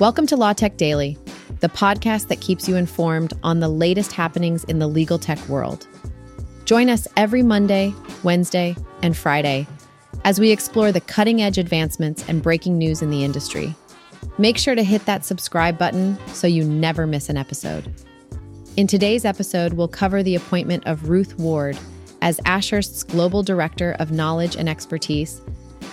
Welcome to Law Tech Daily, the podcast that keeps you informed on the latest happenings in the legal tech world. Join us every Monday, Wednesday, and Friday as we explore the cutting edge advancements and breaking news in the industry. Make sure to hit that subscribe button so you never miss an episode. In today's episode, we'll cover the appointment of Ruth Ward as Ashurst's Global Director of Knowledge and Expertise,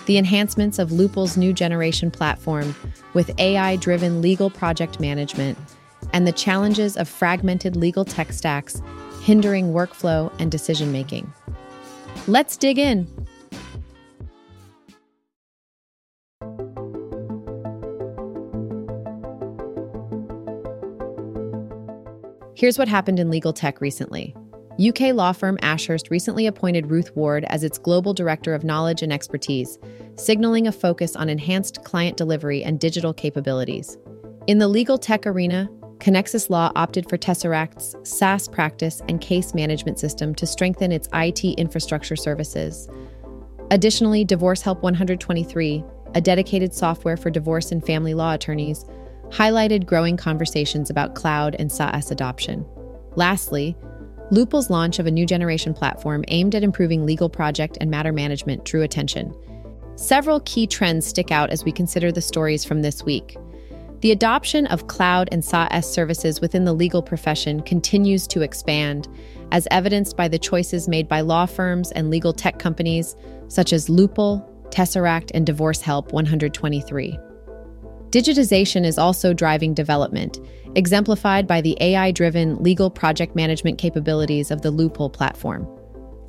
the enhancements of Lupl's new generation platform with AI driven legal project management, and the challenges of fragmented legal tech stacks hindering workflow and decision making. Let's dig in. Here's what happened in legal tech recently. UK law firm Ashurst recently appointed Ruth Ward as its global director of knowledge and expertise, signaling a focus on enhanced client delivery and digital capabilities. In the legal tech arena, Connexus Law opted for Tesseract's SaaS practice and case management system to strengthen its IT infrastructure services. Additionally, Divorce Help 123, a dedicated software for divorce and family law attorneys, highlighted growing conversations about cloud and SaaS adoption. Lastly, Lupl's launch of a new generation platform aimed at improving legal project and matter management drew attention. Several key trends stick out as we consider the stories from this week. The adoption of cloud and SaaS services within the legal profession continues to expand, as evidenced by the choices made by law firms and legal tech companies such as Lupl, Tesseract, and Divorce Help 123. Digitization is also driving development, exemplified by the AI driven legal project management capabilities of the Lupl platform.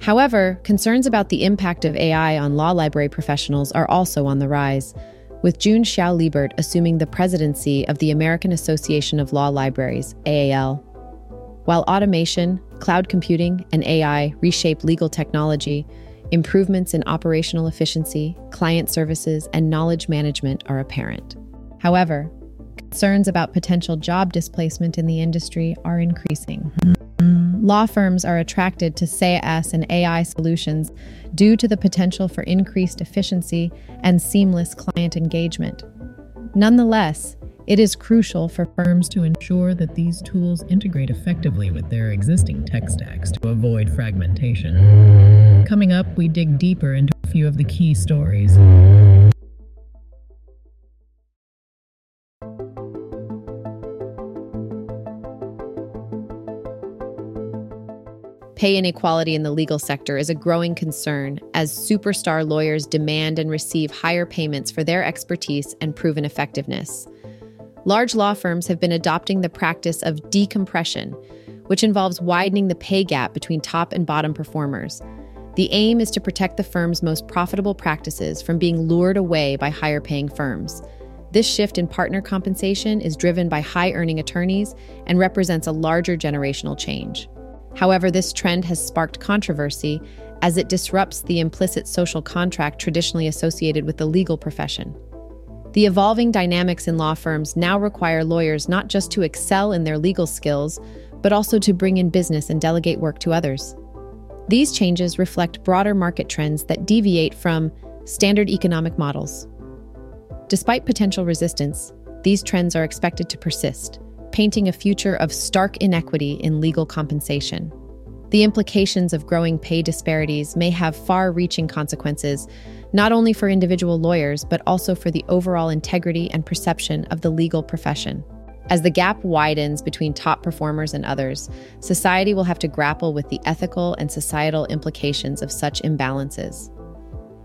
However, concerns about the impact of AI on law library professionals are also on the rise, with June Hsiao Liebert assuming the presidency of the American Association of Law Libraries, AAL. While automation, cloud computing, and AI reshape legal technology, improvements in operational efficiency, client services, and knowledge management are apparent. However, concerns about potential job displacement in the industry are increasing. Law firms are attracted to SaaS and AI solutions due to the potential for increased efficiency and seamless client engagement. Nonetheless, it is crucial for firms to ensure that these tools integrate effectively with their existing tech stacks to avoid fragmentation. Coming up, we dig deeper into a few of the key stories. Pay inequality in the legal sector is a growing concern as superstar lawyers demand and receive higher payments for their expertise and proven effectiveness. Large law firms have been adopting the practice of decompression, which involves widening the pay gap between top and bottom performers. The aim is to protect the firm's most profitable practices from being lured away by higher paying firms. This shift in partner compensation is driven by high earning attorneys and represents a larger generational change. However, this trend has sparked controversy as it disrupts the implicit social contract traditionally associated with the legal profession. The evolving dynamics in law firms now require lawyers not just to excel in their legal skills, but also to bring in business and delegate work to others. These changes reflect broader market trends that deviate from standard economic models. Despite potential resistance, these trends are expected to persist painting a future of stark inequity in legal compensation. The implications of growing pay disparities may have far reaching consequences, not only for individual lawyers, but also for the overall integrity and perception of the legal profession. As the gap widens between top performers and others, society will have to grapple with the ethical and societal implications of such imbalances.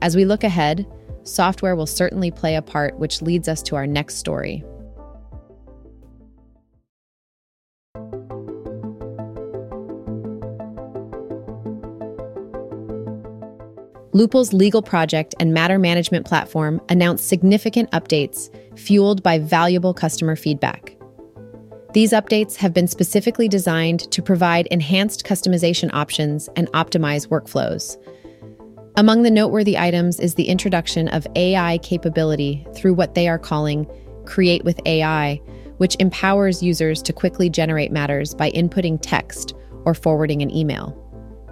As we look ahead, software will certainly play a part, which leads us to our next story. Lupl's legal project and matter management platform announced significant updates fueled by valuable customer feedback. These updates have been specifically designed to provide enhanced customization options and optimize workflows. Among the noteworthy items is the introduction of AI capability through what they are calling Create with AI, which empowers users to quickly generate matters by inputting text or forwarding an email.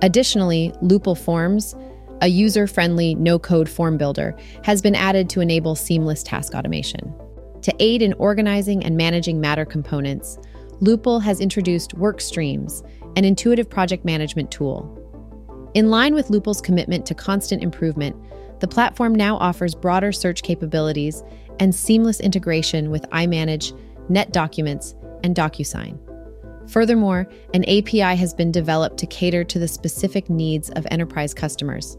Additionally, Lupl Forms a user friendly no code form builder has been added to enable seamless task automation. To aid in organizing and managing Matter components, Lupl has introduced work streams, an intuitive project management tool. In line with Lupl's commitment to constant improvement, the platform now offers broader search capabilities and seamless integration with iManage, NetDocuments, and DocuSign. Furthermore, an API has been developed to cater to the specific needs of enterprise customers.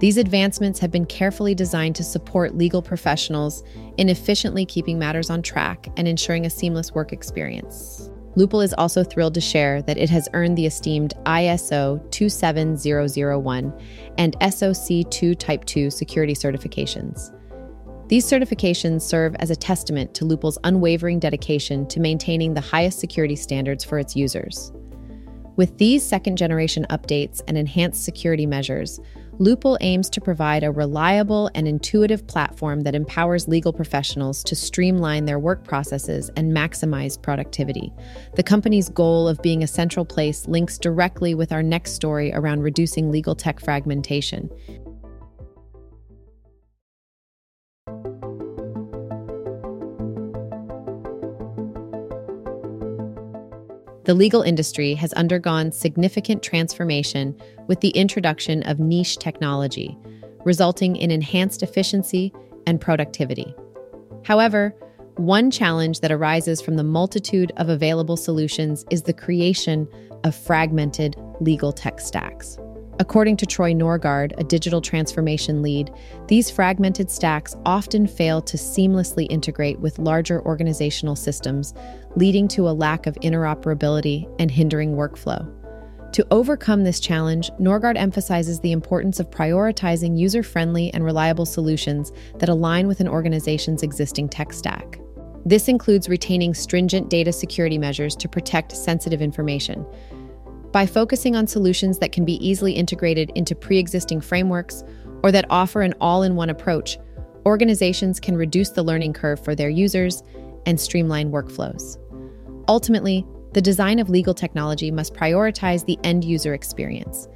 These advancements have been carefully designed to support legal professionals in efficiently keeping matters on track and ensuring a seamless work experience. Lupl is also thrilled to share that it has earned the esteemed ISO 27001 and SOC 2 Type 2 security certifications. These certifications serve as a testament to Lupl's unwavering dedication to maintaining the highest security standards for its users. With these second generation updates and enhanced security measures, Lupl aims to provide a reliable and intuitive platform that empowers legal professionals to streamline their work processes and maximize productivity. The company's goal of being a central place links directly with our next story around reducing legal tech fragmentation. The legal industry has undergone significant transformation with the introduction of niche technology, resulting in enhanced efficiency and productivity. However, one challenge that arises from the multitude of available solutions is the creation of fragmented legal tech stacks. According to Troy Norgard, a digital transformation lead, these fragmented stacks often fail to seamlessly integrate with larger organizational systems, leading to a lack of interoperability and hindering workflow. To overcome this challenge, Norgard emphasizes the importance of prioritizing user friendly and reliable solutions that align with an organization's existing tech stack. This includes retaining stringent data security measures to protect sensitive information by focusing on solutions that can be easily integrated into pre existing frameworks or that offer an all in one approach, organizations can reduce the learning curve for their users and streamline workflows. Ultimately, the design of legal technology must prioritize the end user experience.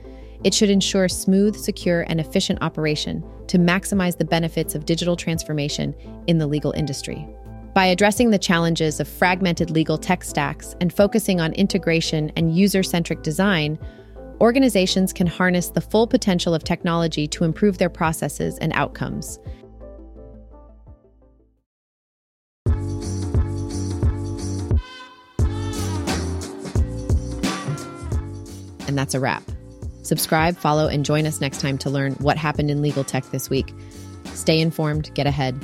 It should ensure smooth, secure, and efficient operation to maximize the benefits of digital transformation in the legal industry. By addressing the challenges of fragmented legal tech stacks and focusing on integration and user centric design, organizations can harness the full potential of technology to improve their processes and outcomes. And that's a wrap. Subscribe, follow, and join us next time to learn what happened in legal tech this week. Stay informed, get ahead,